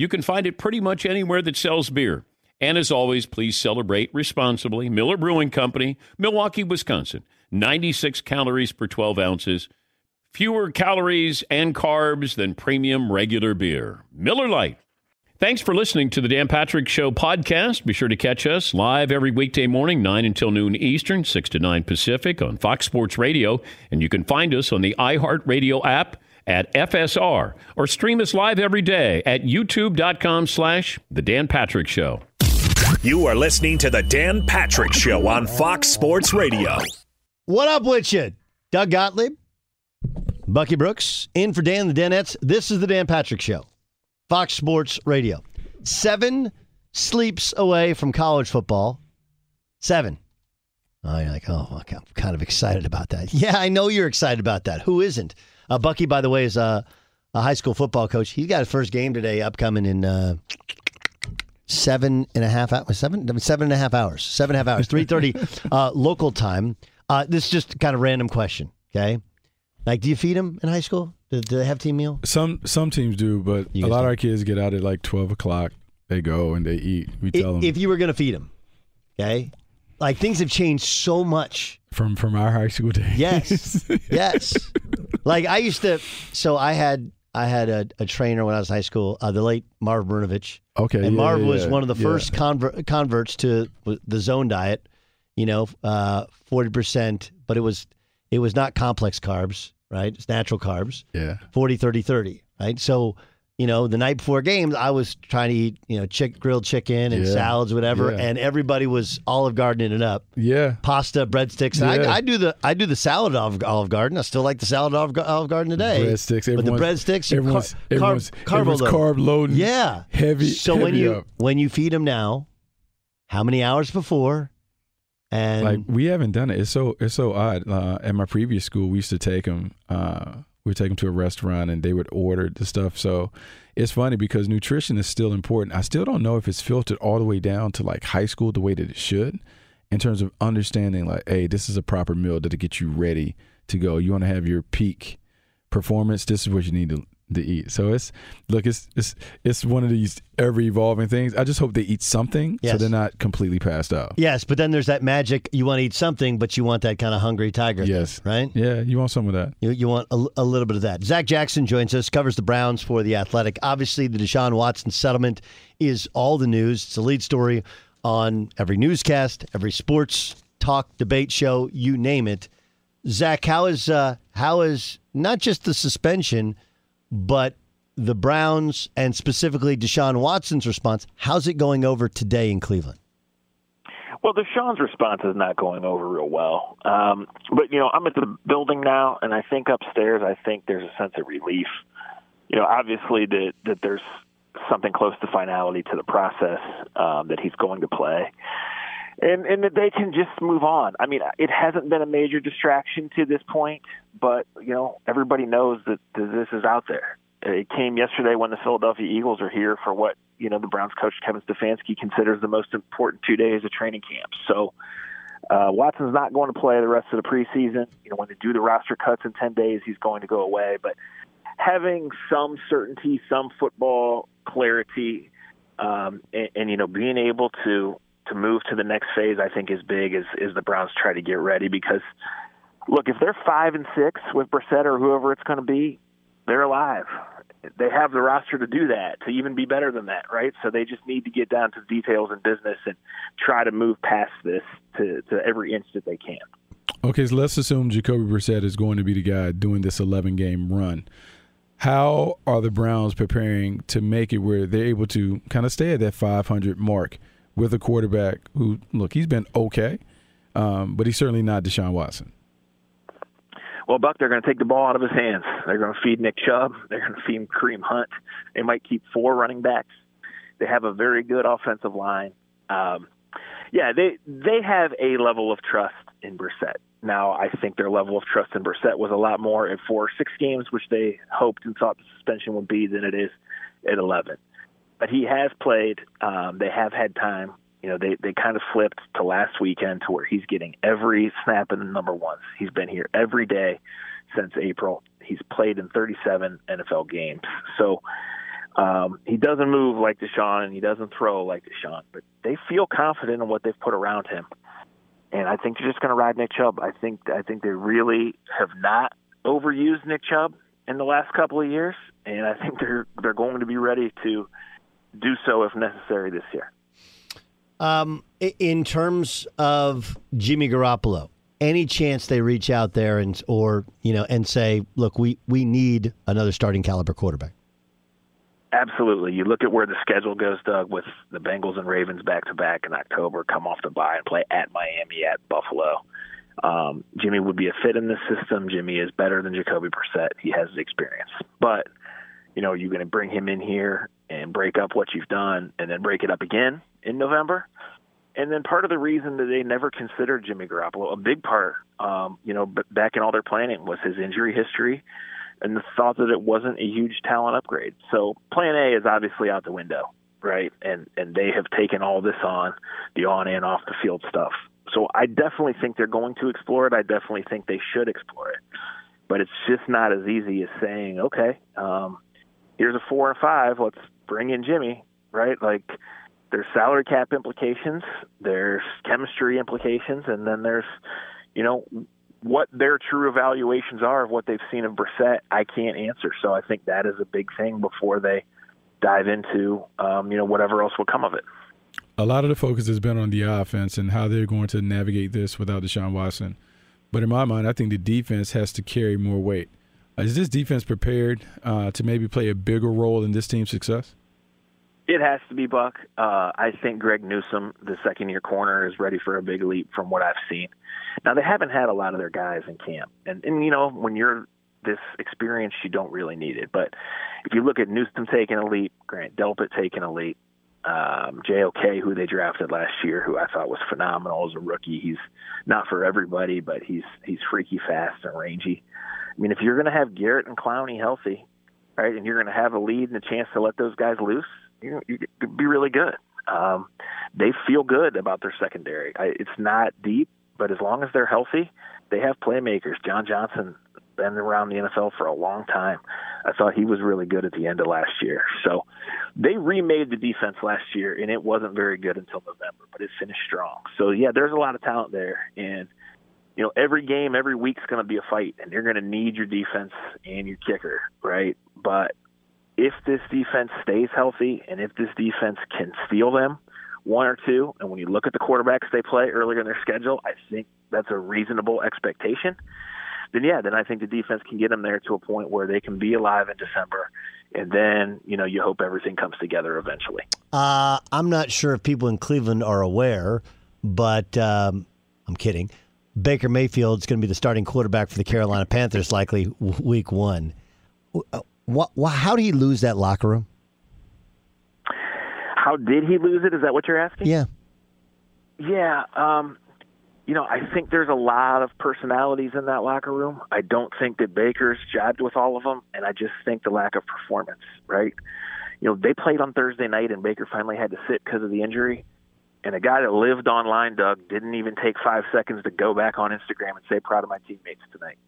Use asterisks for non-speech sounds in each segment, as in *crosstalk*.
you can find it pretty much anywhere that sells beer. And as always, please celebrate responsibly. Miller Brewing Company, Milwaukee, Wisconsin. 96 calories per 12 ounces. Fewer calories and carbs than premium regular beer. Miller Lite. Thanks for listening to the Dan Patrick Show podcast. Be sure to catch us live every weekday morning, 9 until noon Eastern, 6 to 9 Pacific on Fox Sports Radio. And you can find us on the iHeartRadio app at FSR or stream us live every day at youtube.com slash The Dan Patrick Show. You are listening to the Dan Patrick Show on Fox Sports Radio. What up with you? Doug Gottlieb, Bucky Brooks, in for Dan the Danettes. This is the Dan Patrick Show, Fox Sports Radio. Seven sleeps away from college football. Seven. Oh, you're like, oh, okay, I'm kind of excited about that. *laughs* Yeah, I know you're excited about that. Who isn't? Uh, Bucky, by the way, is a, a high school football coach. He's got his first game today, upcoming in uh, seven and a half hours. Seven, seven and a half hours. Seven and a half hours. Three thirty *laughs* uh, local time. Uh, this is just kind of random question. Okay, like, do you feed them in high school? Do, do they have team meal? Some some teams do, but a lot of don't. our kids get out at like twelve o'clock. They go and they eat. We tell If, them if you were going to feed them, okay, like things have changed so much. from from our high school days. Yes, *laughs* yes. Like I used to. So I had I had a, a trainer when I was in high school, uh, the late Marv Marinovich. Okay. and yeah, Marv yeah, was yeah, one of the first convert, converts to the zone diet. You know, uh, forty percent, but it was it was not complex carbs, right? It's natural carbs. Yeah. 40 30 30 right so you know the night before games i was trying to eat you know chick grilled chicken and Yeah. salads whatever Yeah. and everybody was olive gardening it up Yeah. pasta breadsticks Yeah. I, I do the i do the salad olive, olive garden i still like the salad olive, olive garden today Breadsticks. but the breadsticks Everyone's, car- everyone's, carb, everyone's carb loading. yeah Heavy. so when you up. when you feed them now how many hours before and like we haven't done it. It's so it's so odd. Uh, at my previous school, we used to take them. Uh, we would take them to a restaurant, and they would order the stuff. So it's funny because nutrition is still important. I still don't know if it's filtered all the way down to like high school the way that it should, in terms of understanding like, hey, this is a proper meal that'll get you ready to go. You want to have your peak performance. This is what you need to to eat. So it's look, it's it's it's one of these ever evolving things. I just hope they eat something so they're not completely passed out. yes but then there's that magic you want to eat something but you want that kind of hungry tiger thing, Yes. right Yeah, you want some of that. You, you want a, a little bit of that. Zac Jackson joins us, covers the Browns for The Athletic. Obviously, the Deshaun Watson settlement is all the news. It's a lead story on every newscast, every sports talk, debate show, you name it. Zac, how is uh, how is not just the suspension, but the Browns and specifically Deshaun Watson's response? How's it going over today in Cleveland? Well, Deshaun's response is not going over real well. Um, but, you know, I'm at the building now, and I think upstairs, I think there's a sense of relief. You know, obviously that, that there's something close to finality to the process um, that he's going to play. And and that they can just move on. I mean, it hasn't been a major distraction to this point, but you know everybody knows that, this is out there. It came yesterday when the Philadelphia Eagles are here for what you know the Browns coach Kevin Stefanski considers the most important two days of training camp. So uh, Watson's not going to play the rest of the preseason. You know, when they do the roster cuts in ten days, he's going to go away. But having some certainty, some football clarity, um, and, and you know being able to to move to the next phase, I think is big as is the Browns try to get ready because look, if they're five and six with Brissett or whoever it's going to be, they're alive. They have the roster to do that, to even be better than that, right? So they just need to get down to the details and business and try to move past this to, to every inch that they can. Okay, so let's assume Jacoby Brissett is going to be the guy doing this 11 game run. How are the Browns preparing to make it where they're able to kind of stay at that 500 mark with a quarterback who, look, he's been okay, um, but he's certainly not Deshaun Watson. Well, Buck, they're going to take the ball out of his hands. They're going to feed Nick Chubb. They're going to feed Kareem Hunt. They might keep four running backs. They have a very good offensive line. Um, yeah, they they have a level of trust in Brissett. Now, I think their level of trust in Brissett was a lot more at four or six games, which they hoped and thought the suspension would be, than it is at 11 but he has played. Um, they have had time. You know, they they kind of flipped to last weekend to where he's getting every snap in the number ones. He's been here every day since April. He's played in 37 NFL games. So um, he doesn't move like Deshaun and he doesn't throw like Deshaun, but they feel confident in what they've put around him. And I think they're just going to ride Nick Chubb. I think I think they really have not overused Nick Chubb in the last couple of years, and I think they're they're going to be ready to do so if necessary this year. Um, in terms of Jimmy Garoppolo, any chance they reach out there and or you know and say, look, we we need another starting caliber quarterback. Absolutely. You look at where the schedule goes, Doug, with the Bengals and Ravens back to back in October, come off the bye and play at Miami, at Buffalo. Um, Jimmy would be a fit in this system. Jimmy is better than Jacoby Brissett. He has the experience. But, you know, you're going to bring him in here and break up what you've done and then break it up again in November. And then part of the reason that they never considered Jimmy Garoppolo, a big part, um, you know, back in all their planning was his injury history and the thought that it wasn't a huge talent upgrade. So plan A is obviously out the window, right? And and they have taken all this on, the on and off the field stuff. So I definitely think they're going to explore it. I definitely think they should explore it. But it's just not as easy as saying, okay, um, here's a four and five, let's bring in Jimmy, right? Like there's salary cap implications, there's chemistry implications, and then there's, you know, what their true evaluations are of what they've seen of Brissett. I can't answer, so I think that is a big thing before they dive into, um, you know, whatever else will come of it. A lot of the focus has been on the offense and how they're going to navigate this without Deshaun Watson. But in my mind, I think the defense has to carry more weight. Is this defense prepared uh, to maybe play a bigger role in this team's success? It has to be Buck. Uh, I think Greg Newsome, the second year corner, is ready for a big leap from what I've seen. Now they haven't had a lot of their guys in camp, and and you know when you're this experienced, you don't really need it. But if you look at Newsome taking a leap, Grant Delpit taking a leap, um, JOK, who they drafted last year, who I thought was phenomenal as a rookie. He's not for everybody, but he's he's freaky fast and rangy. I mean, if you're going to have Garrett and Clowney healthy, right, and you're going to have a lead and a chance to let those guys loose, you, know you could be really good. Um, they feel good about their secondary. I, it's not deep, but as long as they're healthy, they have playmakers. John Johnson been around the NFL for a long time. I thought he was really good at the end of last year. So they remade the defense last year, and it wasn't very good until November, but it finished strong. So yeah, there's a lot of talent there, and you know every game, every week's going to be a fight, and you're going to need your defense and your kicker, right? But if this defense stays healthy and if this defense can steal them one or two, and when you look at the quarterbacks they play earlier in their schedule, I think that's a reasonable expectation. Then yeah, then I think the defense can get them there to a point where they can be alive in December, and then you know you hope everything comes together eventually. Uh, I'm not sure if people in Cleveland are aware, but um, I'm kidding. Baker Mayfield is going to be the starting quarterback for the Carolina Panthers likely week one. What, what, how did he lose that locker room? How did he lose it? Is that what you're asking? Yeah. Yeah, um, you know, I think there's a lot of personalities in that locker room. I don't think that Baker's jabbed with all of them, and I just think the lack of performance, right? You know, they played on Thursday night, and Baker finally had to sit because of the injury. And a guy that lived online, Doug, didn't even take five seconds to go back on Instagram and say, proud of my teammates tonight.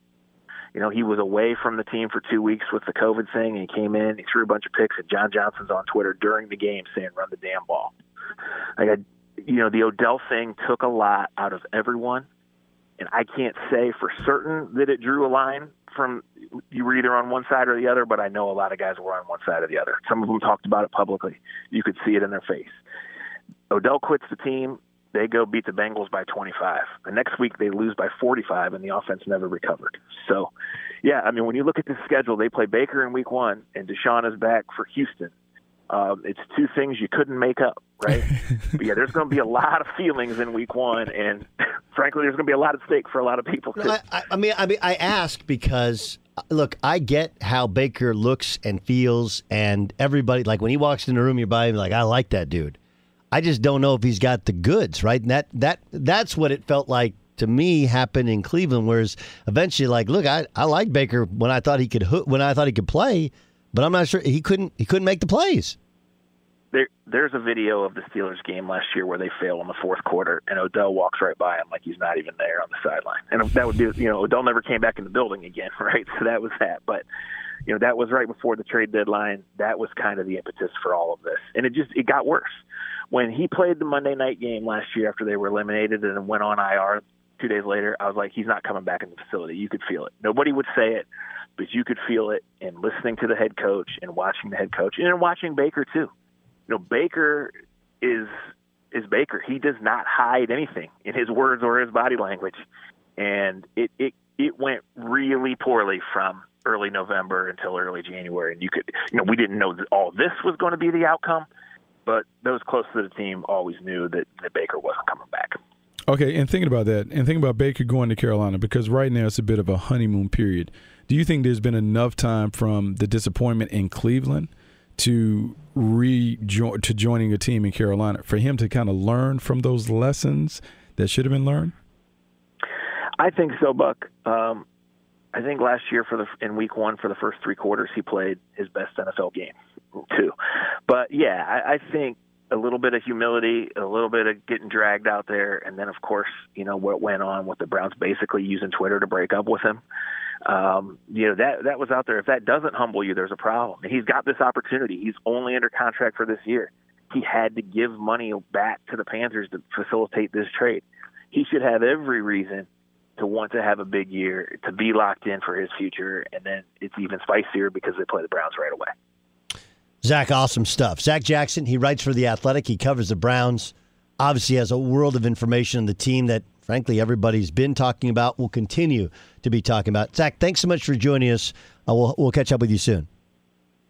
You know, he was away from the team for two weeks with the COVID thing, and he came in, he threw a bunch of picks, and John Johnson's on Twitter during the game saying, run the damn ball. Like, I, you know, the Odell thing took a lot out of everyone, and I can't say for certain that it drew a line from you were either on one side or the other, but I know a lot of guys were on one side or the other. Some of them talked about it publicly. You could see it in their face. Odell quits the team. They go beat the Bengals by 25. The next week they lose by 45, and the offense never recovered. So, yeah, I mean, when you look at the schedule, they play Baker in week one, and Deshaun is back for Houston. Um, it's two things you couldn't make up, right? *laughs* but yeah, there's going to be a lot of feelings in week one, and *laughs* frankly, there's going to be a lot at stake for a lot of people. Too. I, I mean, I mean, I ask because look, I get how Baker looks and feels, and everybody like when he walks in the room, you're by him like, I like that dude. I just don't know if he's got the goods, right? And that that that's what it felt like to me happened in Cleveland. Whereas eventually, like, look, I, I like Baker when I thought he could when I thought he could play, but I'm not sure he couldn't he couldn't make the plays. There, there's a video of the Steelers game last year where they fail in the fourth quarter, and Odell walks right by him like he's not even there on the sideline. And that would be, you know, Odell never came back in the building again, *laughs* right? So that was that. But you know, that was right before the trade deadline. That was kind of the impetus for all of this, and it just it got worse when he played the Monday night game last year after they were eliminated and went on IR two days later, I was like, he's not coming back in the facility. You could feel it. Nobody would say it, but you could feel it in listening to the head coach and watching the head coach and watching Baker too. You know, Baker is is Baker. He does not hide anything in his words or his body language. And it it it went really poorly from early November until early January. And you could, you know, we didn't know that all this was going to be the outcome but those close to the team always knew that, that Baker wasn't coming back. Okay, and thinking about that, and thinking about Baker going to Carolina, because right now it's a bit of a honeymoon period. Do you think there's been enough time from the disappointment in Cleveland to rejoin to joining a team in Carolina for him to kind of learn from those lessons that should have been learned? I think so, Buck. Um, I think last year for the in week one for the first three quarters he played his best NFL game too. But yeah, I, I think a little bit of humility, a little bit of getting dragged out there, and then of course you know what went on with the Browns basically using Twitter to break up with him. Um, you know that that was out there. If that doesn't humble you, there's a problem. And he's got this opportunity. He's only under contract for this year. He had to give money back to the Panthers to facilitate this trade. He should have every reason to want to have a big year, to be locked in for his future, and then it's even spicier because they play the Browns right away. Zac, awesome stuff. Zac Jackson, he writes for The Athletic. He covers the Browns. Obviously, has a world of information on the team that, frankly, everybody's been talking about, will continue to be talking about. Zac, thanks so much for joining us. Uh, we'll, we'll catch up with you soon.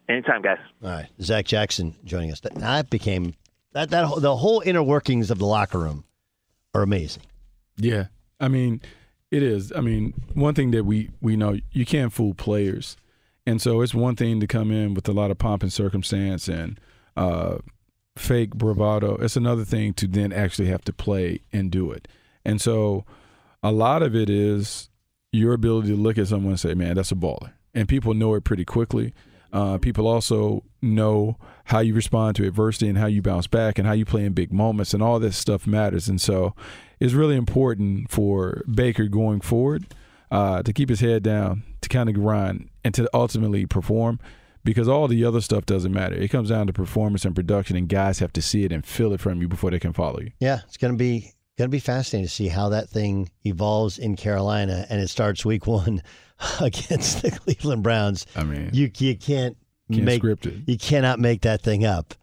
Anytime, guys. All right. Zac Jackson joining us. That, that became, that, that the whole inner workings of the locker room are amazing. Yeah. I mean, it is. I mean, one thing that we we know you can't fool players, and so it's one thing to come in with a lot of pomp and circumstance and uh, fake bravado. It's another thing to then actually have to play and do it. And so, a lot of it is your ability to look at someone and say, "Man, that's a baller," and people know it pretty quickly. Uh, people also know how you respond to adversity and how you bounce back and how you play in big moments, and all this stuff matters. And so, is really important for Baker going forward uh, to keep his head down, to kind of grind, and to ultimately perform because all the other stuff doesn't matter. It comes down to performance and production, and guys have to see it and feel it from you before they can follow you. Yeah, it's going to be going to be fascinating to see how that thing evolves in Carolina, and it starts week one *laughs* against the Cleveland Browns. I mean, you you can't, can't make you cannot make that thing up.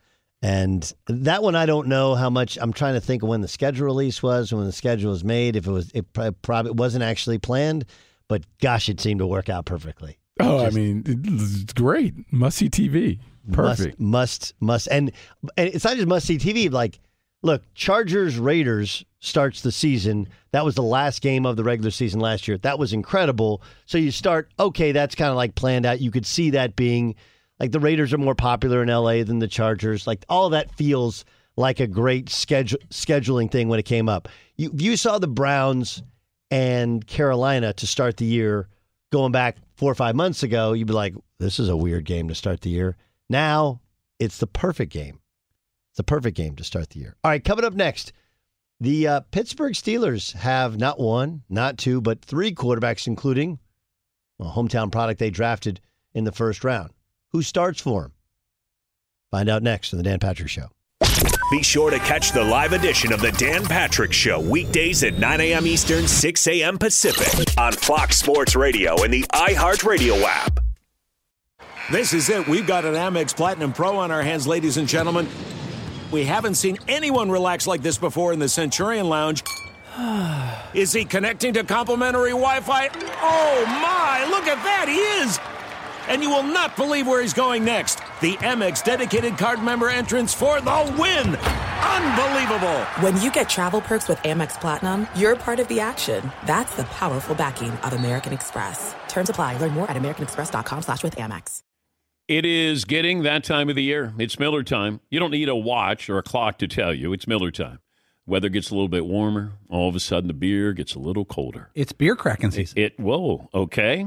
And that one, I don't know how much. I'm trying to think of when the schedule release was, when the schedule was made. If it was, it probably wasn't actually planned, but gosh, it seemed to work out perfectly. Oh, Just, I mean, it's great. Must see TV. Perfect. Must, must, must, and and it's not just must see TV. Like, look, Chargers Raiders starts the season. That was the last game of the regular season last year. That was incredible. So you start, okay, that's kind of like planned out. You could see that being like the Raiders are more popular in LA than the Chargers. Like all that feels like a great schedule, scheduling thing when it came up. You you saw the Browns and Carolina to start the year going back four or five months ago, you'd be like, this is a weird game to start the year. Now it's the perfect game. It's the perfect game to start the year. All right, coming up next, the uh, Pittsburgh Steelers have not one, not two, but three quarterbacks, including a hometown product they drafted in the first round. Who starts for him. Find out next on the Dan Patrick Show. Be sure to catch the live edition of the Dan Patrick Show weekdays at 9 a.m. Eastern, 6 a.m. Pacific on Fox Sports Radio and the iHeartRadio app. This is it. We've got an Amex Platinum Pro on our hands, ladies and gentlemen. We haven't seen anyone relax like this before in the Centurion Lounge. *sighs* Is he connecting to complimentary Wi Fi? Oh my, look at that, he is! And you will not believe where he's going next. The Amex dedicated card member entrance for the win! Unbelievable! When you get travel perks with Amex Platinum, you're part of the action. That's the powerful backing of American Express. Terms apply. Learn more at americanexpress.com slash with Amex. It is getting that time of the year. It's Miller time. You don't need a watch or a clock to tell you. It's Miller time. Weather gets a little bit warmer. All of a sudden, the beer gets a little colder. It's beer cracking season. It, it whoa, okay.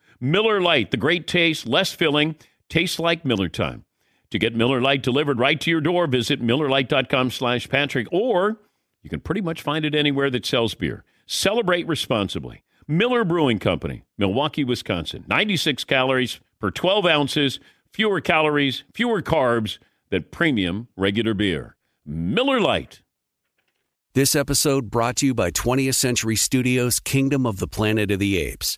Miller Lite, the great taste, less filling, tastes like Miller time. To get Miller Lite delivered right to your door, visit MillerLite.com slash Patrick, or you can pretty much find it anywhere that sells beer. Celebrate responsibly. Miller Brewing Company, Milwaukee, Wisconsin. 96 calories per 12 ounces fewer calories, fewer carbs than premium regular beer. Miller Lite. This episode brought to you by 20th Century Studios' Kingdom of the Planet of the Apes.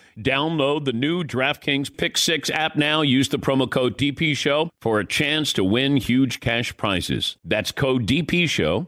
Download the new DraftKings Pick 6 app now. Use the promo code DP Show for a chance to win huge cash prizes. That's code DP Show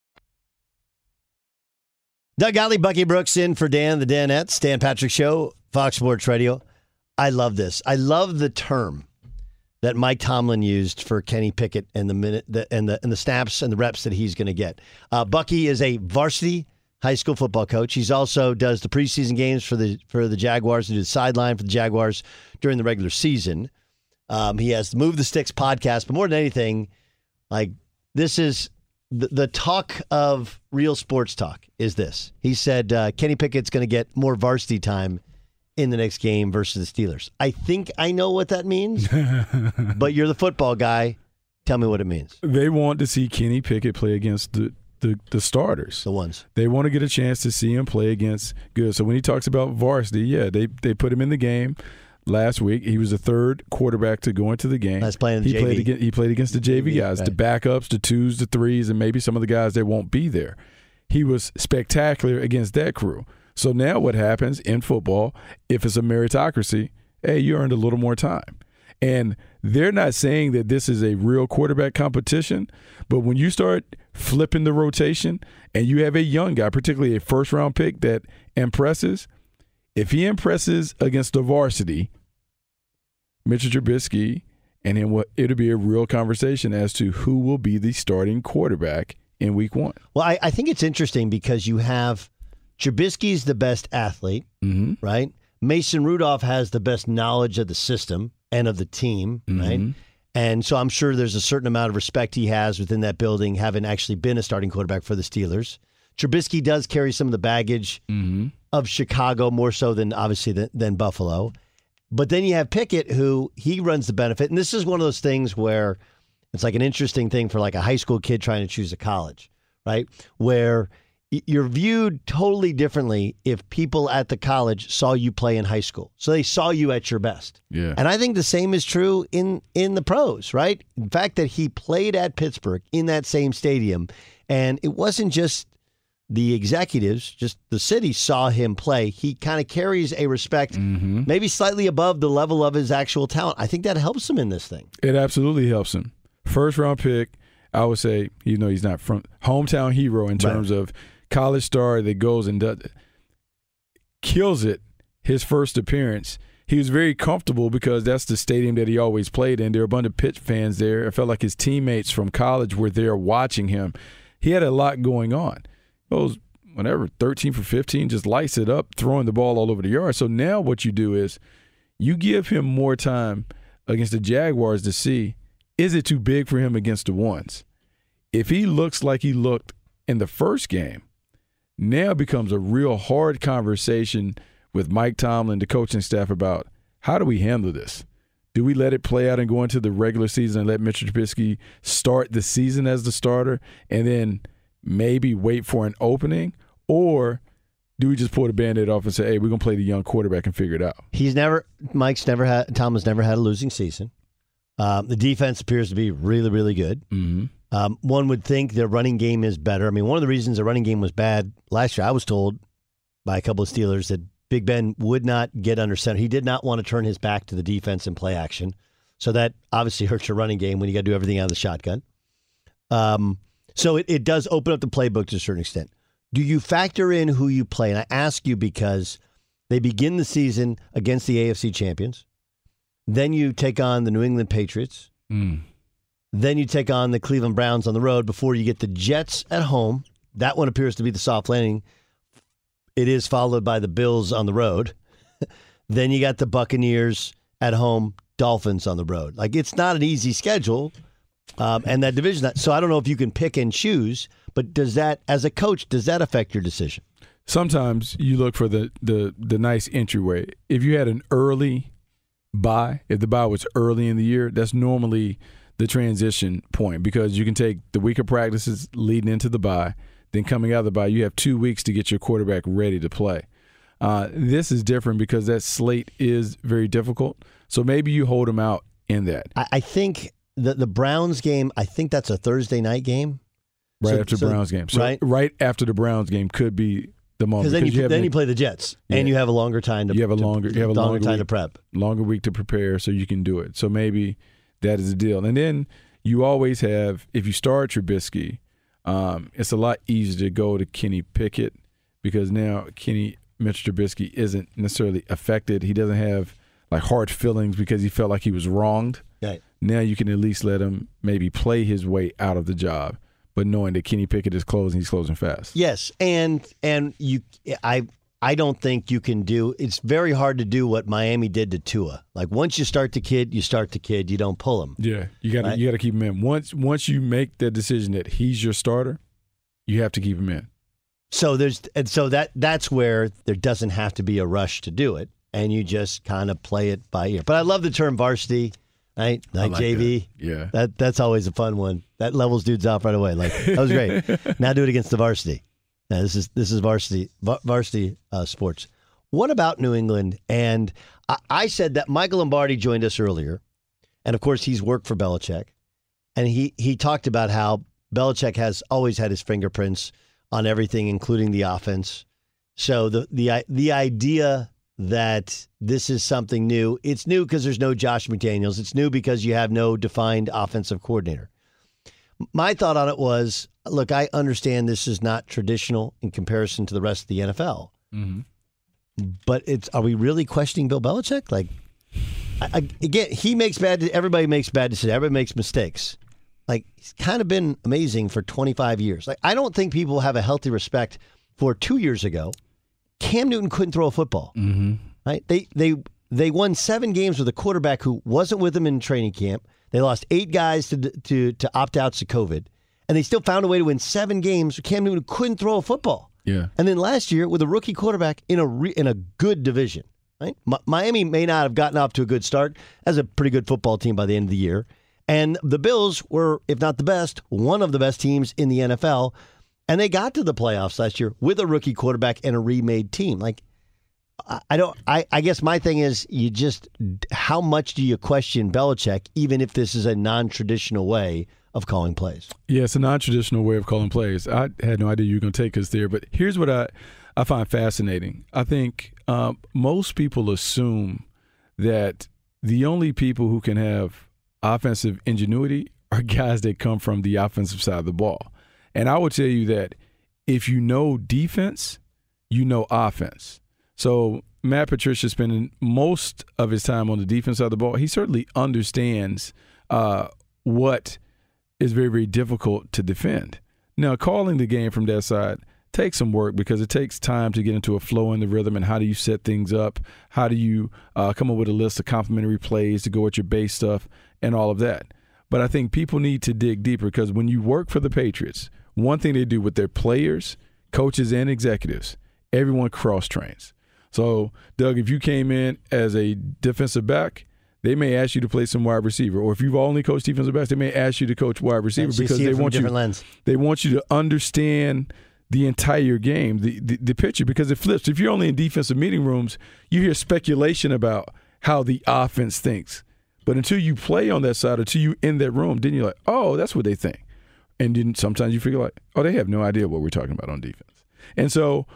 Doug Gottlieb, Bucky Brooks in for Dan, the Danettes, Dan Patrick Show, Fox Sports Radio. I love this. I love the term that Mike Tomlin used for Kenny Pickett and the minute the, and the and the snaps and the reps that he's going to get. Uh, Bucky is a varsity high school football coach. He's also does the preseason games for the for the Jaguars and do the sideline for the Jaguars during the regular season. Um, he has the Move the Sticks podcast, but more than anything, like this is the, the talk of real sports talk is this. He said uh, Kenny Pickett's going to get more varsity time in the next game versus the Steelers. I think I know what that means, *laughs* but you're the football guy. Tell me what it means. They want to see Kenny Pickett play against the, the, the starters. The ones. They want to get a chance to see him play against good. So when he talks about varsity, yeah, they, they put him in the game last week. He was the third quarterback to go into the game. That's playing he JV. played against, he played against the JV, JV, guys, right. the backups, the twos, the threes, and maybe some of the guys that won't be there. He was spectacular against that crew. So now what happens in football, if it's a meritocracy, hey, you earned a little more time. And they're not saying that this is a real quarterback competition, but when you start flipping the rotation and you have a young guy, particularly a first round pick that impresses, if he impresses against the varsity, Mitchell Trubisky, and then what it'll be a real conversation as to who will be the starting quarterback in week one. Well, I, I think it's interesting because you have Trubisky's the best athlete, Mm-hmm. right? Mason Rudolph has the best knowledge of the system and of the team, right? Mhm. And so I'm sure there's a certain amount of respect he has within that building, having actually been a starting quarterback for the Steelers. Trubisky does carry some of the baggage Mm-hmm. of Chicago more so than obviously than, than Buffalo. But then you have Pickett, who he runs the benefit, and this is one of those things where it's like an interesting thing for like a high school kid trying to choose a college, right? Where you're viewed totally differently if people at the college saw you play in high school, so they saw you at your best. Yeah. And I think the same is true in in the pros, right? The fact, that he played at Pittsburgh in that same stadium, and it wasn't just the executives, just the city saw him play. He kind of carries a respect, Mm-hmm. maybe slightly above the level of his actual talent. I think that helps him in this thing. It absolutely helps him. First round pick, I would say, you know, he's not from hometown hero in terms of college star that goes and does kills it his first appearance. He was very comfortable because that's the stadium that he always played in. There were a bunch of Pitt fans there. It felt like his teammates from college were there watching him. He had a lot going on. Those whatever, 13 for 15, just lights it up, throwing the ball all over the yard. So now what you do is you give him more time against the Jaguars to see is it too big for him against the ones? If he looks like he looked in the first game, now becomes a real hard conversation with Mike Tomlin, the coaching staff, about how do we handle this? Do we let it play out and go into the regular season and let Mitchell Trubisky start the season as the starter and then maybe wait for an opening? Or do we just pull the band aid off and say, hey, we're going to play the young quarterback and figure it out? He's never, Mike's never had, Tom has never had a losing season. Um, the defense appears to be really, really good. Mm-hmm. Um, one would think their running game is better. I mean, one of the reasons the running game was bad last year, I was told by a couple of Steelers that Big Ben would not get under center. He did not want to turn his back to the defense and play action. So that obviously *laughs* hurts your running game when you got to do everything out of the shotgun. Um, so it, it does open up the playbook to a certain extent. Do you factor in who you play? And I ask you because they begin the season against the AFC champions. Then you take on the New England Patriots. Mm. Then you take on the Cleveland Browns on the road before you get the Jets at home. That one appears to be the soft landing. It is followed by the Bills on the road. *laughs* then you got the Buccaneers at home, Dolphins on the road. Like it's not an easy schedule, um, and that division. So I don't know if you can pick and choose. But does that, as a coach, does that affect your decision? sometimes you look for the the the nice entryway. If you had an early bye, if the bye was early in the year, that's normally the transition point because you can take the week of practices leading into the bye, then coming out of the bye, you have two weeks to get your quarterback ready to play. Uh, this is different because that slate is very difficult. So maybe you hold them out in that I, I think the the Browns game. I think that's a Thursday night game. right So- after so- Browns game. So right? right after the Browns game could be the moment Because then you, have then the- you play the Jets, and you have a longer time to You have a to- longer- you have a longer longer time week. to prep. longer week to prepare so you can do it. So maybe that is the deal. And then you always have, if you start Trubisky, um, it's a lot easier to go to Kenny Pickett because now Kenny Mitch Trubisky isn't necessarily affected. He doesn't have like hard feelings because he felt like he was wronged. Right. Now you can at least let him maybe play his way out of the job, but knowing that Kenny Pickett is closing, he's closing fast. Yes, and and you, I I don't think you can do. It's very hard to do what Miami did to Tua. Like once you start the kid, you start the kid. You don't pull him. Yeah, you got to Right. you got to keep him in. Once once you make the decision that he's your starter, you have to keep him in. So there's and so that that's where there doesn't have to be a rush to do it, and you just kind of play it by ear. But I love the term varsity, right? Like, like JV. that. Yeah. That that's always a fun one. That levels dudes off right away. Like that was great. *laughs* now do it against the varsity. Now, this is this is varsity varsity uh, sports. What about New England? And I, I said that Michael Lombardi joined us earlier, and of course he's worked for Belichick, and he he talked about how Belichick has always had his fingerprints on everything, including the offense. So the the the idea that this is something new, it's new because there's no Josh McDaniels. It's new because you have no defined offensive coordinator. My thought on it was, look, I understand this is not traditional in comparison to the rest of the NFL. Mm-hmm. But it's are we really questioning Bill Belichick? Like, I, I, again, he makes bad. Everybody makes bad decisions. Everybody makes mistakes. Like he's kind of been amazing for 25 years. Like I don't think people have a healthy respect for two years ago. Cam Newton couldn't throw a football. Mm-hmm. Right? They they they won seven games with a quarterback who wasn't with them in training camp. They lost eight guys to to to opt outs to COVID, and they still found a way to win seven games. Cam Newton couldn't throw a football. Yeah. And then last year with a rookie quarterback in a re, in a good division, right? Mi- Miami may not have gotten off to a good start as a pretty good football team by the end of the year, and the Bills were, if not the best, one of the best teams in the NFL, and they got to the playoffs last year with a rookie quarterback and a remade team. Like, I don't. I, I guess my thing is, you just how much do you question Belichick, even if this is a non-traditional way of calling plays? Yeah, it's a non-traditional way of calling plays. I had no idea you were going to take us there, but here's what I I find fascinating. I think um, most people assume that the only people who can have offensive ingenuity are *laughs* guys that come from the offensive side of the ball. And I would tell you that if you know defense, you know offense. So Matt Patricia spending most of his time on the defense side of the ball. He certainly understands uh, what is very, very difficult to defend. Now, calling the game from that side takes some work because it takes time to get into a flow in the rhythm and how do you set things up? How do you uh, come up with a list of complementary plays to go with your base stuff and all of that? But I think people need to dig deeper because when you work for the Patriots, one thing they do with their players, coaches, and executives, everyone cross trains. So, Doug, if you came in as a defensive back, they may ask you to play some wide receiver, or if you've only coached defensive backs, they may ask you to coach wide receiver because they want you. lens. They want you to understand the entire game, the, the the picture, because it flips. If you're only in defensive meeting rooms, you hear speculation about how the offense thinks, but until you play on that side, until you in that room, then you're like, oh, that's what they think, and sometimes you figure like, oh, they have no idea what we're talking about on defense, and so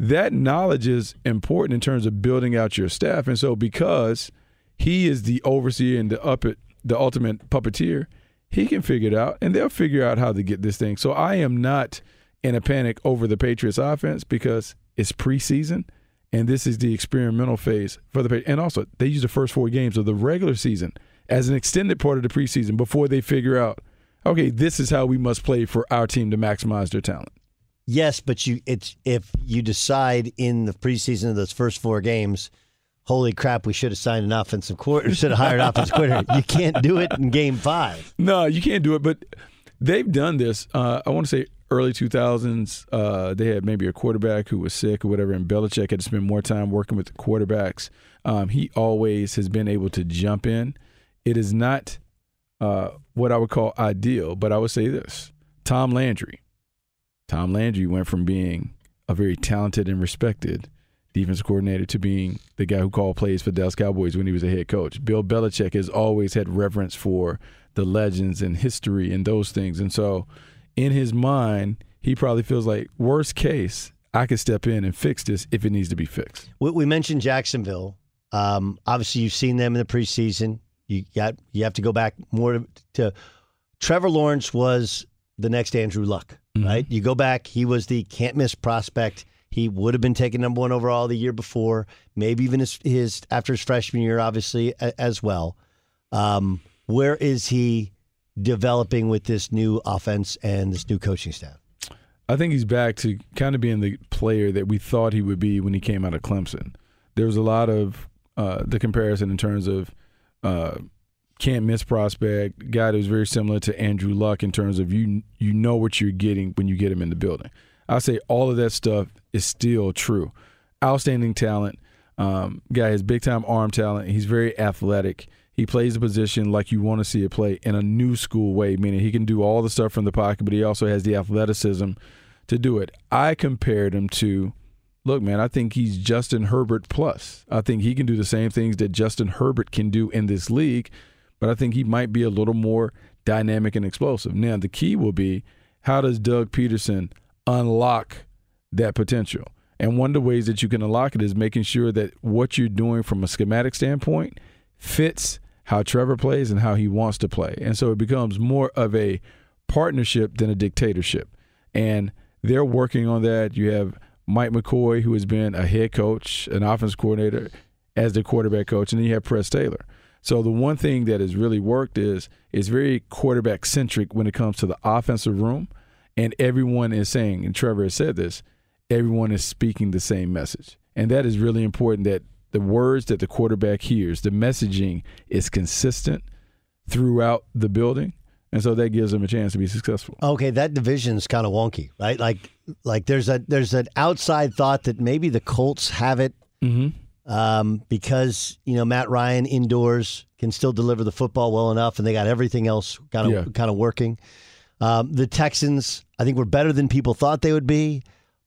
that knowledge is important in terms of building out your staff. And so because he is the overseer and the up the ultimate puppeteer, he can figure it out and they'll figure out how to get this thing. So I am not in a panic over the Patriots offense because it's preseason and this is the experimental phase for the Patriots. And also they use the first four games of the regular season as an extended part of the preseason before they figure out, okay, this is how we must play for our team to maximize their talent. Yes, but you it's if you decide in the preseason of those first four games, holy crap, we should have signed an offensive coordinator, *laughs* should have hired an offensive coordinator. You can't do it in game five. No, you can't do it. But they've done this. Uh, I want to say early 2000s. Uh, they had maybe a quarterback who was sick or whatever, and Belichick had to spend more time working with the quarterbacks. Um, he always has been able to jump in. It is not uh, what I would call ideal, but I would say this: Tom Landry. Tom Landry went from being a very talented and respected defense coordinator to being the guy who called plays for Dallas Cowboys when he was a head coach. Bill Belichick has always had reverence for the legends and history and those things. And so in his mind, he probably feels like worst case, I could step in and fix this if it needs to be fixed. We, mentioned Jacksonville. Um, obviously, you've seen them in the preseason. You got you have to go back more to, to Trevor Lawrence was the next Andrew Luck, right? You go back, he was the can't miss prospect. He would have been taken number one overall the year before, maybe even his, his after his freshman year, obviously a, as well. Um, where is he developing with this new offense and this new coaching staff? I think he's back to kind of being the player that we thought he would be when he came out of Clemson. There was a lot of uh, the comparison in terms of uh, can't miss prospect, guy was very similar to Andrew Luck in terms of you you know what you're getting when you get him in the building. I say all of that stuff is still true. Outstanding talent, um, guy has big time arm talent. He's very athletic. He plays the position like you want to see it play in a new school way, meaning he can do all the stuff from the pocket, but he also has the athleticism to do it. I compared him to, look, man, I think he's Justin Herbert plus. I think he can do the same things that Justin Herbert can do in this league, but I think he might be a little more dynamic and explosive. Now, the key will be how does Doug Pederson unlock that potential? And one of the ways that you can unlock it is making sure that what you're doing from a schematic standpoint fits how Trevor plays and how he wants to play. And so it becomes more of a partnership than a dictatorship. And they're working on that. You have Mike McCoy, who has been a head coach, an offense coordinator, as the quarterback coach, and then you have Press Taylor. So the one thing that has really worked is is very quarterback centric when it comes to the offensive room, and everyone is saying, and Trevor has said this, everyone is speaking the same message, and that is really important. That the words that the quarterback hears, the messaging is consistent throughout the building, and so that gives them a chance to be successful. Okay, that division's kind of wonky, right? Like, like there's a there's an outside thought that maybe the Colts have it Mm-hmm. um, because you know Matt Ryan indoors can still deliver the football well enough, and they got everything else kind of Yeah. kind of working. Um, the Texans, I think, were better than people thought they would be,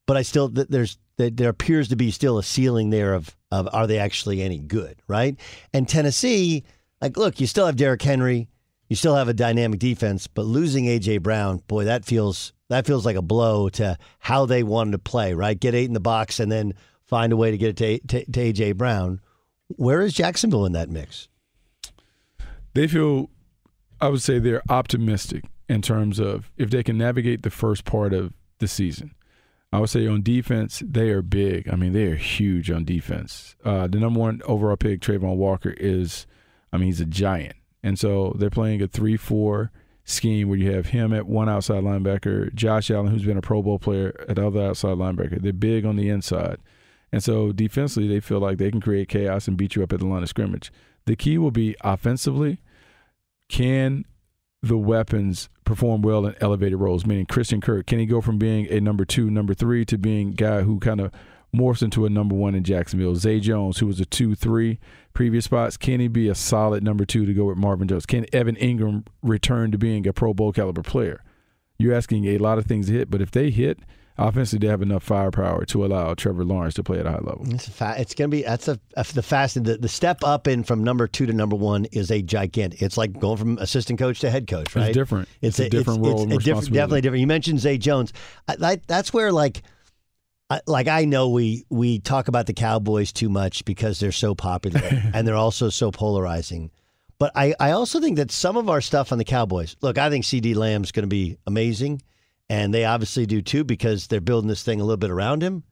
but I still there's there there appears to be still a ceiling there of of are they actually any good, right? And Tennessee, like, look, you still have Derrick Henry, you still have a dynamic defense, but losing AJ Brown, boy, that feels that feels like a blow to how they wanted to play, right? Get eight in the box and then find a way to get it to, to, to AJ Brown. Where is Jacksonville in that mix? they feel I would say they're optimistic in terms of if they can navigate the first part of the season. I would say on defense, they are big. I mean, they are huge on defense. Uh, the number one overall pick, Travon Walker, is, I mean, he's a giant. And so they're playing a 3 4 scheme where you have him at one outside linebacker, Josh Allen, who's been a Pro Bowl player, at other outside linebacker. They're big on the inside. And so defensively, they feel like they can create chaos and beat you up at the line of scrimmage. The key will be offensively, can the weapons perform well in elevated roles? Meaning Christian Kirk, can he go from being a number two, number three to being guy who kind of morphs into a number one in Jacksonville? Zay Jones, who was a two, three previous spots, can he be a solid number two to go with Marvin Jones? Can Evan Engram return to being a Pro Bowl caliber player? You're asking a lot of things to hit, but if they hit, offensively they have enough firepower to allow Trevor Lawrence to play at a high level. It's, fa- it's going to be that's a, a the fast the, the step up in from number two to number one is a gigantic. It's like going from assistant coach to head coach, right? It's different. It's a different role and a different, definitely different. You mentioned Zay Jones. I, that, that's where like. I- Like I know we we talk about the Cowboys too much because they're so popular *laughs* and they're also so polarizing. But I, I also think that some of our stuff on the Cowboys. Look, I think CeeDee Lamb's going to be amazing, and they obviously do too because they're building this thing a little bit around him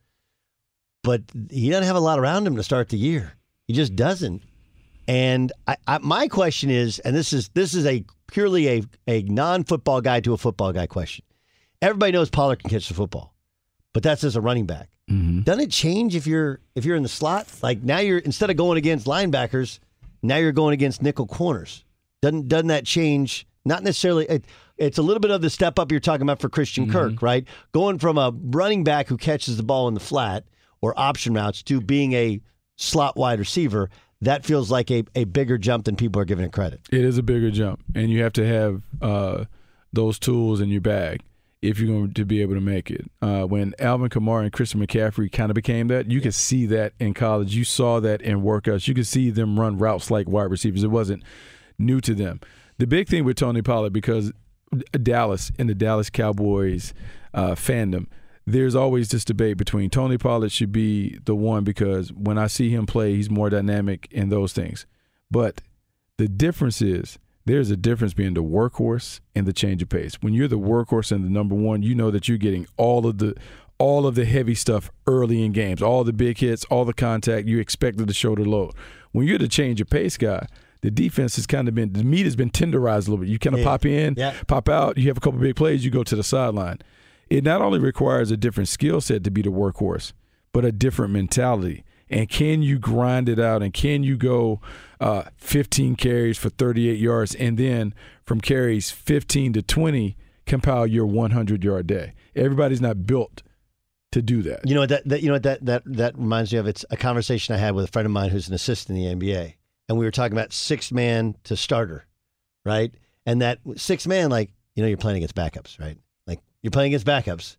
but he doesn't have a lot around him to start the year. He just doesn't. And I, I, my question is, and this is this is a purely a, a non football guy to a football guy question. Everybody knows Pollard can catch the football, but that's as a running back. Doesn't it change if you're if you're in the slot? Like now you're instead of going against linebackers, now you're going against nickel corners. Doesn't doesn't that change? Not necessarily. It, it's a little bit of the step up you're talking about for Christian Kirk, right? Going from a running back who catches the ball in the flat or option routes to being a slot wide receiver. That feels like a, a bigger jump than people are giving it credit. It is a bigger jump, and you have to have uh, those tools in your bag if you're going to be able to make it. Uh, when Alvin Kamara and Christian McCaffrey kind of became that, you could see that in college. You saw that in workouts. You could see them run routes like wide receivers. It wasn't new to them. The big thing with Tony Pollard, because Dallas and the Dallas Cowboys uh, fandom, there's always this debate between Tony Pollard should be the one because when I see him play, he's more dynamic in those things. But the difference is there's a difference being the workhorse and the change of pace. When you're the workhorse and the number one, you know that you're getting all of the all of the heavy stuff early in games, all the big hits, all the contact. You expected the shoulder load. When you're the change of pace guy, the defense has kind of been the meat has been tenderized a little bit. You kind of Yeah. pop in, Yeah. pop out. You have a couple big plays, you go to the sideline. It not only requires a different skill set to be the workhorse, but a different mentality. And can you grind it out? And can you go uh, 15 carries for 38 yards, and then from carries 15 to 20, compile your 100 yard day? Everybody's not built to do that. You know that, that you know that that that reminds me of. It's a conversation I had with a friend of mine who's an assistant in the NBA, and we were talking about six man to starter, right? And that six man, like you know, you're playing against backups, right? Like you're playing against backups.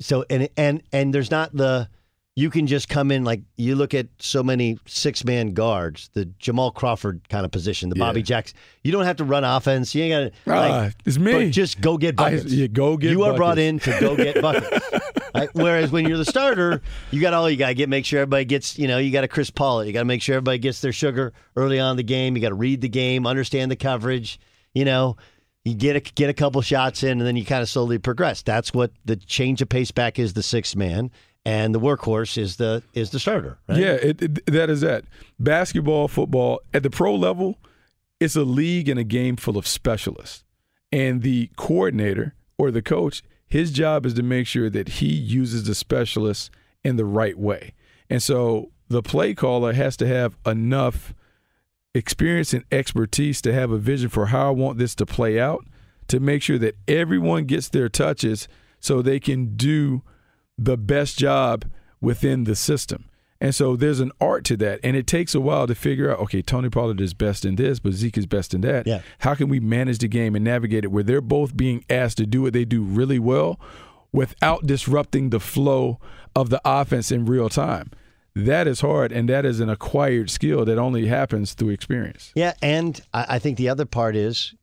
So and and and there's not the you can just come in like you look at so many six man guards, the Jamal Crawford kind of position, the Bobby Yeah. Jackson. You don't have to run offense. You ain't got to. Ah, it's me. But just go get I- buckets. yeah, go get You are brought in to go get buckets. *laughs* Right? Whereas when you're the starter, you got all you got to get. Make sure everybody gets. You know, you got a Chris Paul. You got to make sure everybody gets their sugar early on in the game. You got to read the game, understand the coverage. You know, you get a get a couple shots in, and then you kind of slowly progress. That's what the change of pace back is. The sixth man and the workhorse is the is the starter. Right? Yeah, it, it, that is that. Basketball, football at the pro level, it's a league and a game full of specialists, and the coordinator or the coach, his job is to make sure that he uses the specialists in the right way, and so the play caller has to have enough experience and expertise to have a vision for how I want this to play out to make sure that everyone gets their touches so they can do the best job within the system. And so there's an art to that. And it takes a while to figure out, okay, Tony Pollard is best in this, but Zeke is best in that. Yeah. How can we manage the game and navigate it where they're both being asked to do what they do really well without disrupting the flow of the offense in real time? That is hard, and that is an acquired skill that only happens through experience. Yeah, and I, I think the other part is,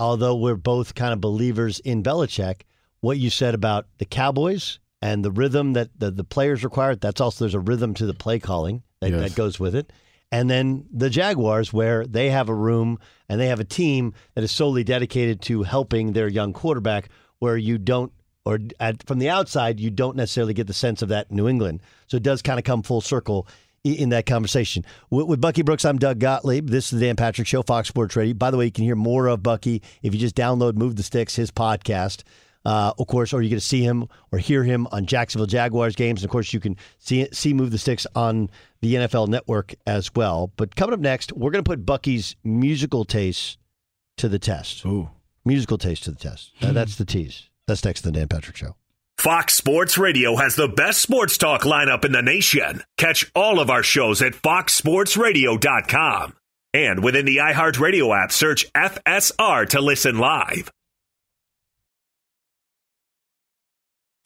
although we're both kind of believers in Belichick, what you said about the Cowboys and the rhythm that the, the players require. That's also there's a rhythm to the play calling that, Yes. that goes with it. And then the Jaguars, where they have a room and they have a team that is solely dedicated to helping their young quarterback, where you don't, or at, from the outside, you don't necessarily get the sense of that New England. So it does kind of come full circle i- in that conversation. With, with Bucky Brooks, I'm Doug Gottlieb. This is the Dan Patrick Show, Fox Sports Radio. By the way, you can hear more of Bucky if you just download Move the Sticks, his podcast. Uh, of course, or you get to see him or hear him on Jacksonville Jaguars games. And of course, you can see see Move the Sticks on the NFL Network as well. But coming up next, we're going to put Bucky's musical taste to the test. Ooh. Musical taste to the test. Uh, that's the tease. That's next to the Dan Patrick Show. Fox Sports Radio has the best sports talk lineup in the nation. Catch all of our shows at foxsportsradio.com. And within the iHeartRadio app, search FSR to listen live.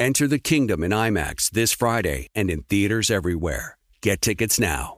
Enter the kingdom in IMAX this Friday and in theaters everywhere. Get tickets now.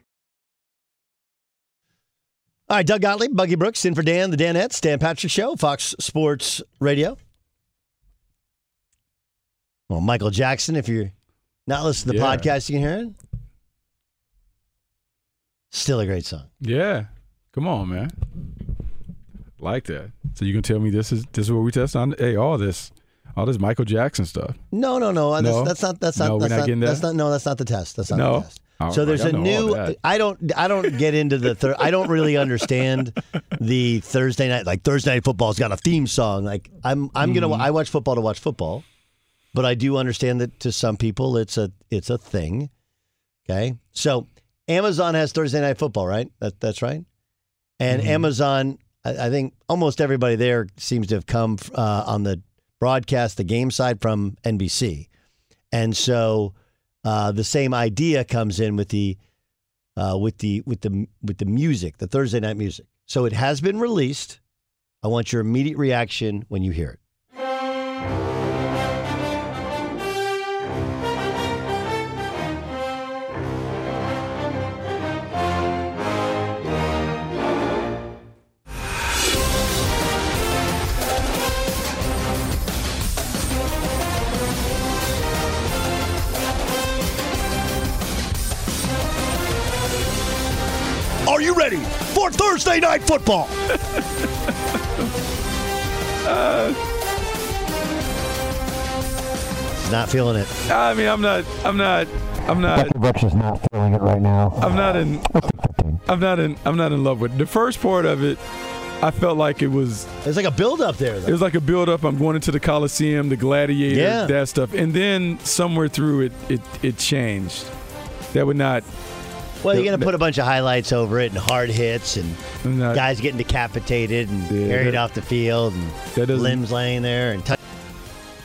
All right, Doug Gottlieb, Bucky Brooks, in for Dan, the Danettes, Dan Patrick Show, Fox Sports Radio. Well, Michael Jackson, if you're not listening to the Yeah. podcast, you can hear it. Still a great song. Yeah. Come on, man. Like that. So you can tell me this is this is what we test on. Hey, all this, all this Michael Jackson stuff. No, no, no. That's, No? that's not. That's No, not. we're That's not not. That's not. No, that's not the test. That's not No? the test. All so right, there's I a new. I don't. I don't get into the. Thir- I don't really understand the Thursday night. Like Thursday night football's got a theme song. Like I'm. I'm gonna. Mm-hmm. I watch football to watch football, but I do understand that to some people it's a. It's a thing. Okay. So Amazon has Thursday night football, right? That that's right. And Mm-hmm. Amazon, I, I think almost everybody there seems to have come uh, on the broadcast, the game side from NBC, and so uh, the same idea comes in with the uh, with the with the with the music, the Thursday night music. So it has been released. I want your immediate reaction when you hear it. For Thursday night football? *laughs* He's not feeling it. I mean, I'm not. I'm not. I'm not. Brooks is not feeling it right now. I'm not in. I'm not in. I'm not in love with it. the first part of it. I felt like it was. There's like a build up there. It was like a build up. I'm going into the Coliseum, the Gladiator, Yeah. that stuff, and then somewhere through it, it it changed. That would not. Well, you're going to put a bunch of highlights over it and hard hits and I'm not guys getting decapitated and Yeah, carried that- off the field and that limbs laying there and touch.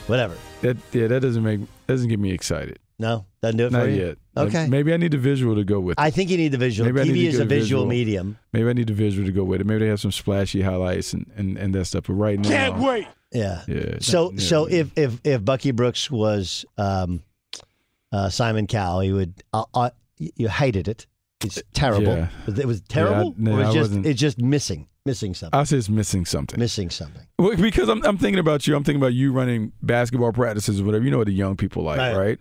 Whatever. That yeah, that doesn't make doesn't get me excited. No, doesn't do it Not for you. yet. Like, Okay. maybe I need the visual to go with. it. I think you need the visual. Maybe I need TV is a a visual, visual. medium. Maybe I need the visual to go with it. Maybe they have some splashy highlights and, and, and that stuff. But right now, can't wait. Yeah. Yeah. So yeah. so if if if Bucky Brooks was um, uh, Simon Cowell, he would. Uh, uh, you hated it. It's terrible. Yeah. It was terrible. no, or it's I just wasn't- it's just missing missing something. I say it's missing something. missing something. Well, because I'm, I'm thinking about you. I'm thinking about you running basketball practices or whatever. You know what the young people like, Right. right?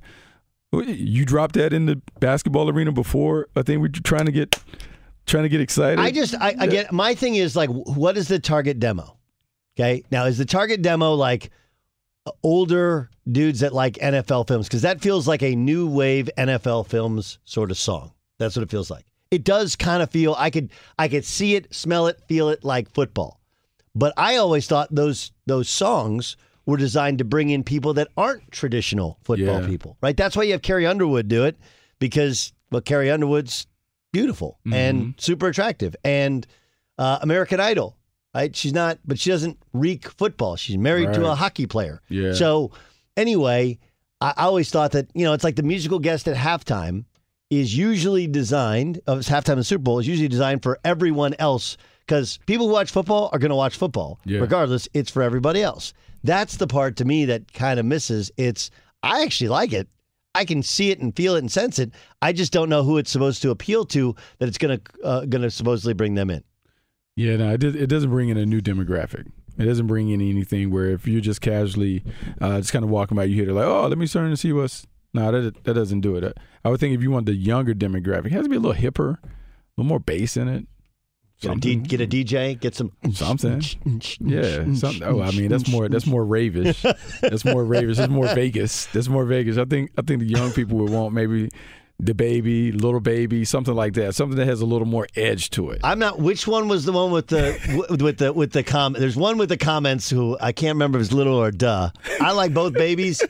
You dropped that in the basketball arena before. I think we're trying to get trying to get excited. I just I get my thing is like what is the target demo? Okay. Now is the target demo like older dudes that like NFL films? Because that feels like a new wave NFL films sort of song. That's what it feels like. It does kind of feel I could I could see it, smell it, feel it like football. But I always thought those those songs were designed to bring in people that aren't traditional football Yeah. people, right? That's why you have Carrie Underwood do it because well, Carrie Underwood's beautiful and super attractive, and uh, American Idol, right? She's not, but she doesn't reek football. She's married to a hockey player. Yeah. So anyway, I, always thought that you know it's like the musical guest at halftime is usually designed of halftime in the Super Bowl is usually designed for everyone else because people who watch football are going to watch football Yeah. regardless. It's for everybody else. That's the part to me that kind of misses. It's I actually like it. I can see it and feel it and sense it. I just don't know who it's supposed to appeal to that it's going to uh, going to supposedly bring them in. Yeah, no, it, it doesn't bring in a new demographic. It doesn't bring in anything where if you're just casually, uh, just kind of walking by, you hear it like, oh, let me turn and see what's. No, that that doesn't do it. I would think if you want the younger demographic, it has to be a little hipper, a little more bass in it. Get a, D, get a DJ, get some *laughs* something. yeah, something. Oh, I mean, that's more that's more ravish. *laughs* That's more ravish. That's more Vegas. That's more Vegas. I think I think the young people would want maybe the baby, little baby, something like that. Something that has a little more edge to it. I'm not. Which one was the one with the *laughs* with the with the comment? There's one with the comments who I can't remember if it's little or duh. I like both babies.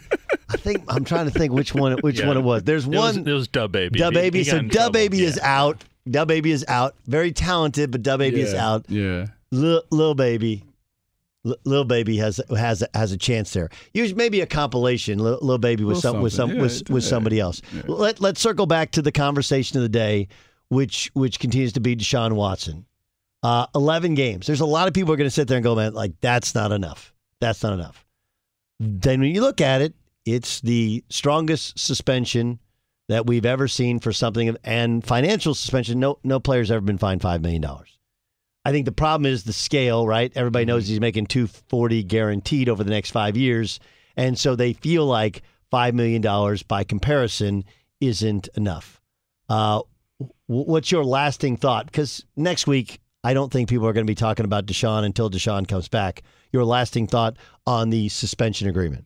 I think I'm trying to think which one which Yeah. one it was. There's It one. was- it was DaBaby. Duh baby. he got so in Duh trouble. baby is out. DaBaby is out. Very talented, but DaBaby is out. Yeah. Lil, Lil baby. Lil baby has has has a chance there. Use maybe a compilation. Lil, Lil baby with Little some with some something. with, Yeah, with somebody else. Let let's circle back to the conversation of the day, which which continues to be Deshaun Watson. Uh, Eleven games. There's a lot of people who are going to sit there and go, man, like that's not enough. That's not enough. Then when you look at it, it's the strongest suspension that we've ever seen for something, and financial suspension. No no player's ever been fined five million dollars. I think the problem is the scale, right? Everybody knows he's making 240 guaranteed over the next 5 years, and so they feel like 5 million dollars by comparison isn't enough. Uh, what's your lasting thought cuz next week I don't think people are going to be talking about Deshaun until Deshaun comes back. Your lasting thought on the suspension agreement?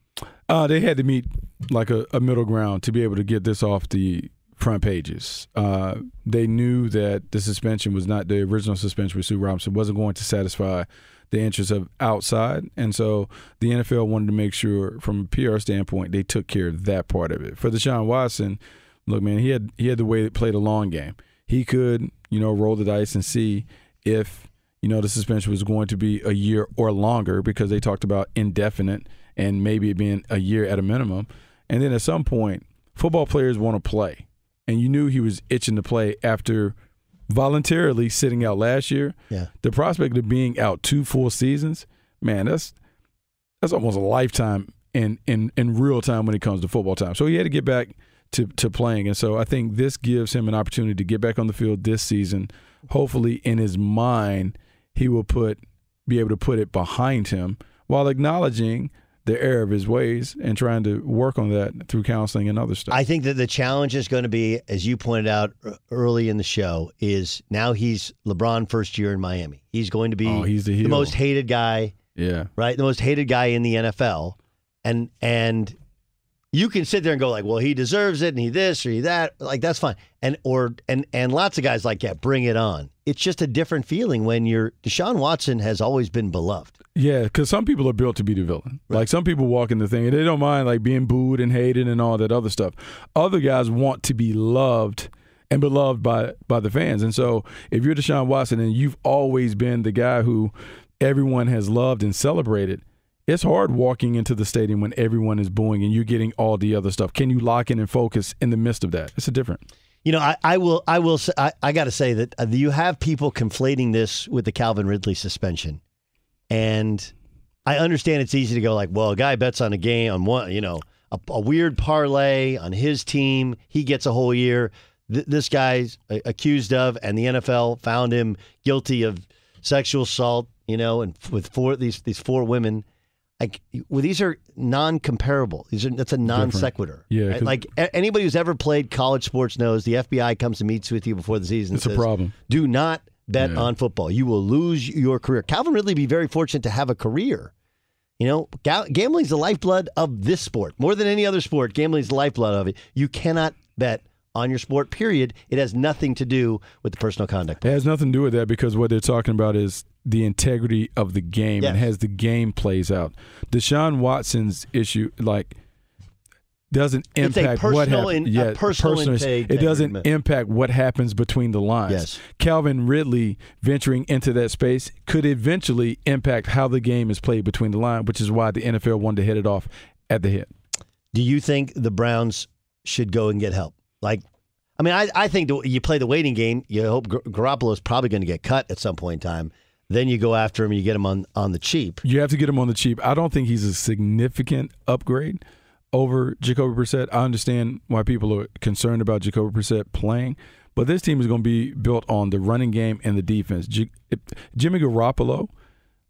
Uh, they had to meet like a, a middle ground to be able to get this off the front pages. Uh, they knew that the suspension was not the original suspension with Sue Robinson wasn't going to satisfy the interests of outside, and so the NFL wanted to make sure, from a PR standpoint, they took care of that part of it. For Deshaun Watson, look, man, he had he had the way to play the long game. He could, you know, roll the dice and see if you know the suspension was going to be a year or longer because they talked about indefinite and maybe it being a year at a minimum. And then at some point, football players want to play. And you knew he was itching to play after voluntarily sitting out last year. Yeah. The prospect of being out two full seasons, man, that's that's almost a lifetime in in in real time when it comes to football time. So he had to get back to to playing, and so I think this gives him an opportunity to get back on the field this season. Hopefully, in his mind, he will put be able to put it behind him while acknowledging the error of his ways and trying to work on that through counseling and other stuff. I think that the challenge is going to be, as you pointed out early in the show, is now he's LeBron first year in Miami. He's going to be Oh, he's the heel. most hated guy, yeah. right? The most hated guy in the NFL, and and you can sit there and go like, well, he deserves it, and he this or he that, like that's fine, and or and and lots of guys like, yeah, bring it on. It's just a different feeling when you're Deshaun Watson has always been beloved. Yeah, because some people are built to be the villain. Like some people walk in the thing and they don't mind like being booed and hated and all that other stuff. Other guys want to be loved and beloved by by the fans. And so if you're Deshaun Watson and you've always been the guy who everyone has loved and celebrated, it's hard walking into the stadium when everyone is booing and you're getting all the other stuff. Can you lock in and focus in the midst of that? It's a different. You know, I, I will. I will. Say, I, I got to say that uh, you have people conflating this with the Calvin Ridley suspension, and I understand it's easy to go like, well, a guy bets on a game on one, you know, a, a weird parlay on his team, he gets a whole year. Th- this guy's a- accused of, and the NFL found him guilty of sexual assault. You know, and f- with four these these four women. Like, well, these are non-comparable. These are that's a non sequitur. Yeah, right? like a- anybody who's ever played college sports knows the FBI comes and meets with you before the season. It's a problem. Do not bet Yeah. on football. You will lose your career. Calvin Ridley be very fortunate to have a career. You know, ga- gambling's the lifeblood of this sport. More than any other sport, gambling's the lifeblood of it. You cannot bet on your sport. Period. It has nothing to do with the personal conduct. It has nothing to do with that because what they're talking about is the integrity of the game and Yes. as the game plays out. Deshaun Watson's issue, like, doesn't impact what personal happens. a personal integ- it doesn't impact what happens between the lines. Yes. Calvin Ridley venturing into that space could eventually impact how the game is played between the line, which is why the NFL wanted to hit it off at the hit. Do you think the Browns should go and get help? Like, I mean, I, I think the, you play the waiting game. You hope Gar- is probably going to get cut at some point in time. Then you go after him and you get him on, on the cheap. You have to get him on the cheap. I don't think he's a significant upgrade over Jacoby Brissett. I understand why people are concerned about Jacoby Brissett playing, but this team is going to be built on the running game and the defense. J- Jimmy Garoppolo,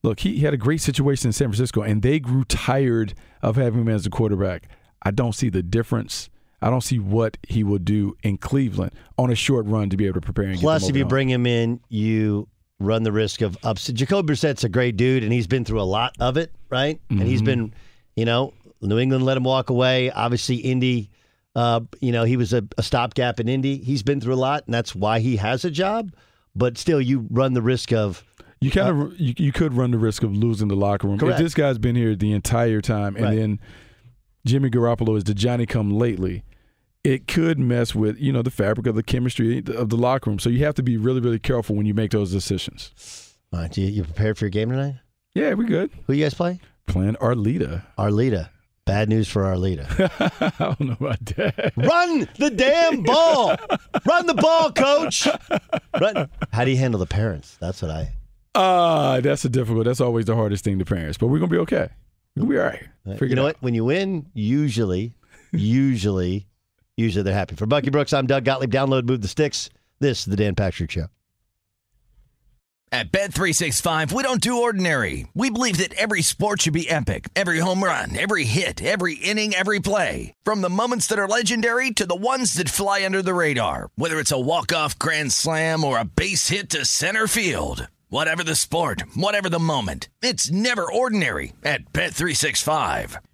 look, he had a great situation in San Francisco, and they grew tired of having him as a quarterback. I don't see the difference. I don't see what he will do in Cleveland on a short run to be able to prepare. And Plus, if you bring him in, you run the risk of upset. Jacoby Brissett's a great dude, and he's been through a lot of it, right? And he's been, you know, New England let him walk away. Obviously, Indy, uh, you know, he was a, a stopgap in Indy. He's been through a lot, and that's why he has a job. But still, you run the risk of You kind of you, you could run the risk of losing the locker room Correct. if this guy's been here the entire time, and Right. then Jimmy Garoppolo is the Johnny Come Lately. It could mess with you know the fabric of the chemistry of the locker room. So you have to be really really careful when you make those decisions. All right, you, you prepared for your game tonight? Yeah, we good. Who you guys play? Playing Arlita. Arlita. Bad news for Arlita. *laughs* I don't know about that. Run the damn ball. Run the ball, coach. Run. How do you handle the parents? That's what I. Ah, that's a difficult. That's always the hardest thing to parents. But we're gonna be okay. We're be all right. Figure you know what? When you win, usually, usually, usually they're happy. For Bucky Brooks, I'm Doug Gottlieb. Download, move the sticks. This is the Dan Patrick Show. At Bet365, we don't do ordinary. We believe that every sport should be epic. Every home run, every hit, every inning, every play. From the moments that are legendary to the ones that fly under the radar. Whether it's a walk-off grand slam or a base hit to center field. Whatever the sport, whatever the moment, it's never ordinary at Bet365.